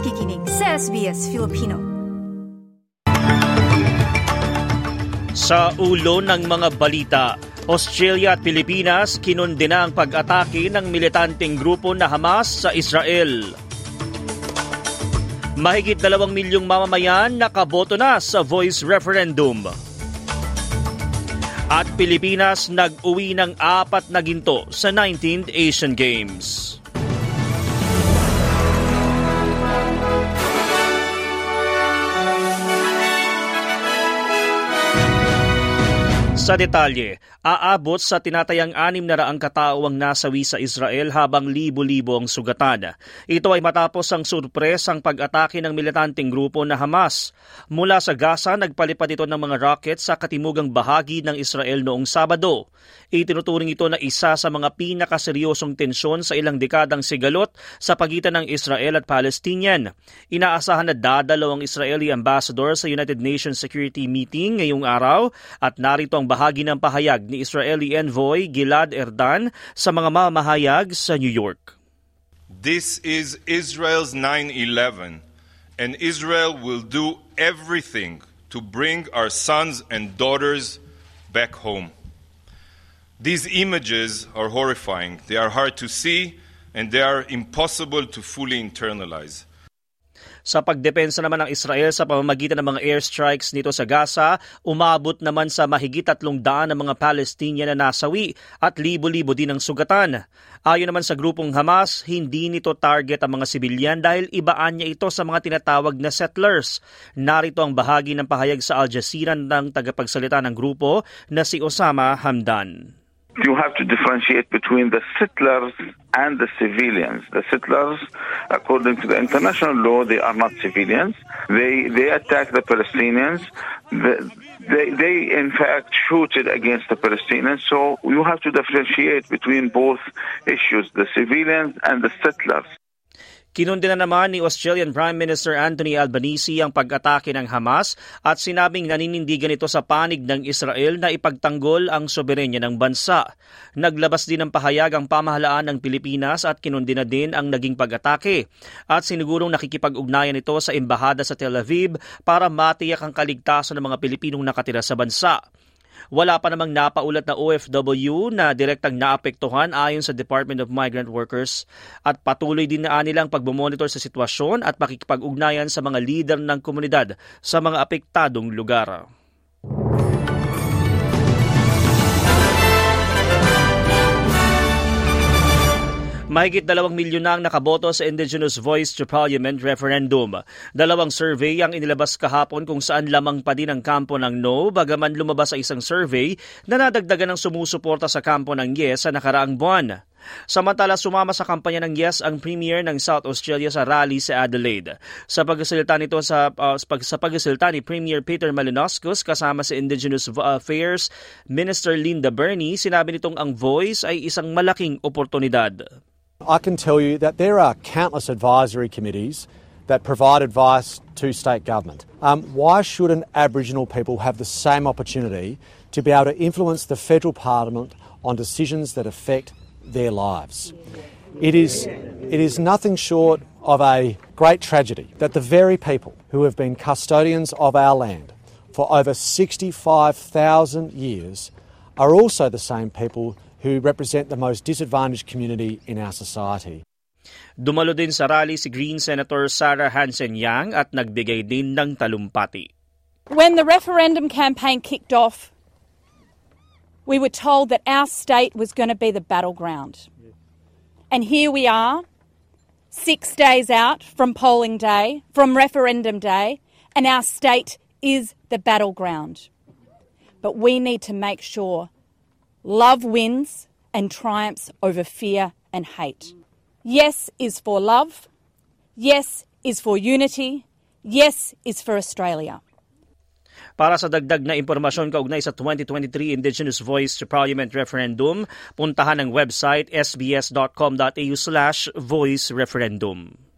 nakikinig sa SBS Filipino. Sa ulo ng mga balita, Australia at Pilipinas kinundina ang pag-atake ng militanteng grupo na Hamas sa Israel. Mahigit dalawang milyong mamamayan nakaboto na sa voice referendum. At Pilipinas nag-uwi ng apat na ginto sa 19th Asian Games. Sa detalye, aabot sa tinatayang anim na raang katao ang nasawi sa Israel habang libo-libo ang sugatan. Ito ay matapos ang surpresang pag-atake ng militanteng grupo na Hamas. Mula sa Gaza, nagpalipad ito ng mga rocket sa katimugang bahagi ng Israel noong Sabado. Itinuturing ito na isa sa mga pinakaseryosong tensyon sa ilang dekadang sigalot sa pagitan ng Israel at Palestinian. Inaasahan na dadalaw ang Israeli ambassador sa United Nations Security Meeting ngayong araw at narito ang bahagi ng pahayag ni Israeli envoy Gilad Erdan sa mga mamahayag sa New York. This is Israel's 9/11 and Israel will do everything to bring our sons and daughters back home. These images are horrifying. They are hard to see and they are impossible to fully internalize. Sa pagdepensa naman ng Israel sa pamamagitan ng mga airstrikes nito sa Gaza, umabot naman sa mahigit tatlong daan ng mga Palestinian na nasawi at libo-libo din ang sugatan. Ayon naman sa grupong Hamas, hindi nito target ang mga sibilyan dahil ibaan niya ito sa mga tinatawag na settlers. Narito ang bahagi ng pahayag sa Al Jazeera ng tagapagsalita ng grupo na si Osama Hamdan. You have to differentiate between the settlers and the civilians. The settlers, according to the international law, they are not civilians. They they attack the Palestinians. They, they in fact shooted against the Palestinians. So you have to differentiate between both issues, the civilians and the settlers. Kinundina naman ni Australian Prime Minister Anthony Albanese ang pag-atake ng Hamas at sinabing naninindigan ito sa panig ng Israel na ipagtanggol ang soberenya ng bansa. Naglabas din ng pahayag ang pamahalaan ng Pilipinas at kinundina din ang naging pag-atake at sinigurong nakikipag-ugnayan ito sa embahada sa Tel Aviv para matiyak ang kaligtasan ng mga Pilipinong nakatira sa bansa. Wala pa namang napaulat na OFW na direktang naapektuhan ayon sa Department of Migrant Workers at patuloy din na nilang pagbomonitor sa sitwasyon at makikipag-ugnayan sa mga leader ng komunidad sa mga apektadong lugar. Mahigit dalawang milyon na ang nakaboto sa Indigenous Voice to Parliament referendum. Dalawang survey ang inilabas kahapon kung saan lamang pa din ang kampo ng no, bagaman lumabas sa isang survey na nadagdagan ng sumusuporta sa kampo ng yes sa nakaraang buwan. Samantala, sumama sa kampanya ng Yes ang Premier ng South Australia sa rally sa Adelaide. Sa pagsasalita nito sa, uh, sa pagsasalita ni Premier Peter Malinowskis kasama sa Indigenous Affairs Minister Linda Burney, sinabi nitong ang voice ay isang malaking oportunidad. I can tell you that there are countless advisory committees that provide advice to state government. Um, why shouldn't Aboriginal people have the same opportunity to be able to influence the federal parliament on decisions that affect their lives? It is, it is nothing short of a great tragedy that the very people who have been custodians of our land for over 65,000 years are also the same people who represent the most disadvantaged community in our society. Dumalo din sa rally si Green Senator Sarah Hansen Yang at nagbigay din ng talumpati. When the referendum campaign kicked off, we were told that our state was going to be the battleground. And here we are, six days out from polling day, from referendum day, and our state is the battleground. But we need to make sure Love wins and triumphs over fear and hate. Yes is for love. Yes is for unity. Yes is for Australia. Para sa dagdag na impormasyon kaugnay sa 2023 Indigenous Voice to Parliament Referendum, puntahan ang website sbs.com.au slash voice referendum.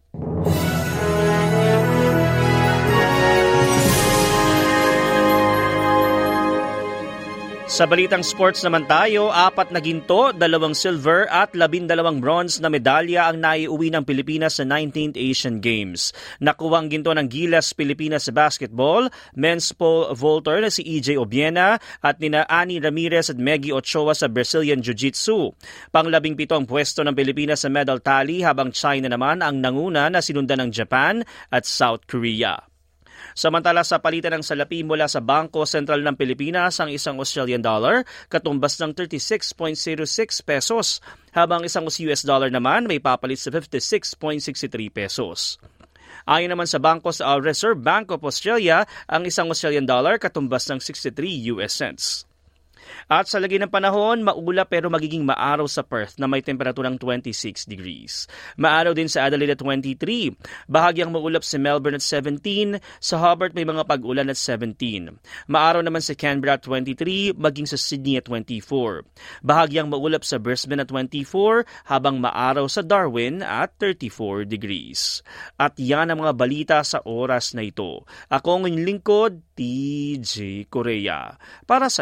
Sa balitang sports naman tayo, apat na ginto, dalawang silver at labindalawang bronze na medalya ang naiuwi ng Pilipinas sa 19th Asian Games. Nakuha ang ginto ng Gilas Pilipinas sa basketball, men's pole vaulter na si EJ Obiena at nina Ani Ramirez at Meggy Ochoa sa Brazilian Jiu-Jitsu. Panglabing pito ang pwesto ng Pilipinas sa medal tally habang China naman ang nanguna na sinundan ng Japan at South Korea. Samantala sa palitan ng salapi mula sa Bangko Sentral ng Pilipinas ang isang Australian dollar katumbas ng 36.06 pesos habang isang US dollar naman may papalit sa 56.63 pesos. Ayon naman sa Bangko sa Reserve Bank of Australia, ang isang Australian dollar katumbas ng 63 US cents. At sa lagi ng panahon, maulap pero magiging maaraw sa Perth na may temperaturang 26 degrees. Maaraw din sa Adelaide at 23. Bahagyang maulap sa Melbourne at 17. Sa Hobart may mga pag-ulan at 17. Maaraw naman sa Canberra at 23, maging sa Sydney at 24. Bahagyang maulap sa Brisbane at 24, habang maaraw sa Darwin at 34 degrees. At yan ang mga balita sa oras na ito. Ako ang lingkod, TJ Korea. Para sa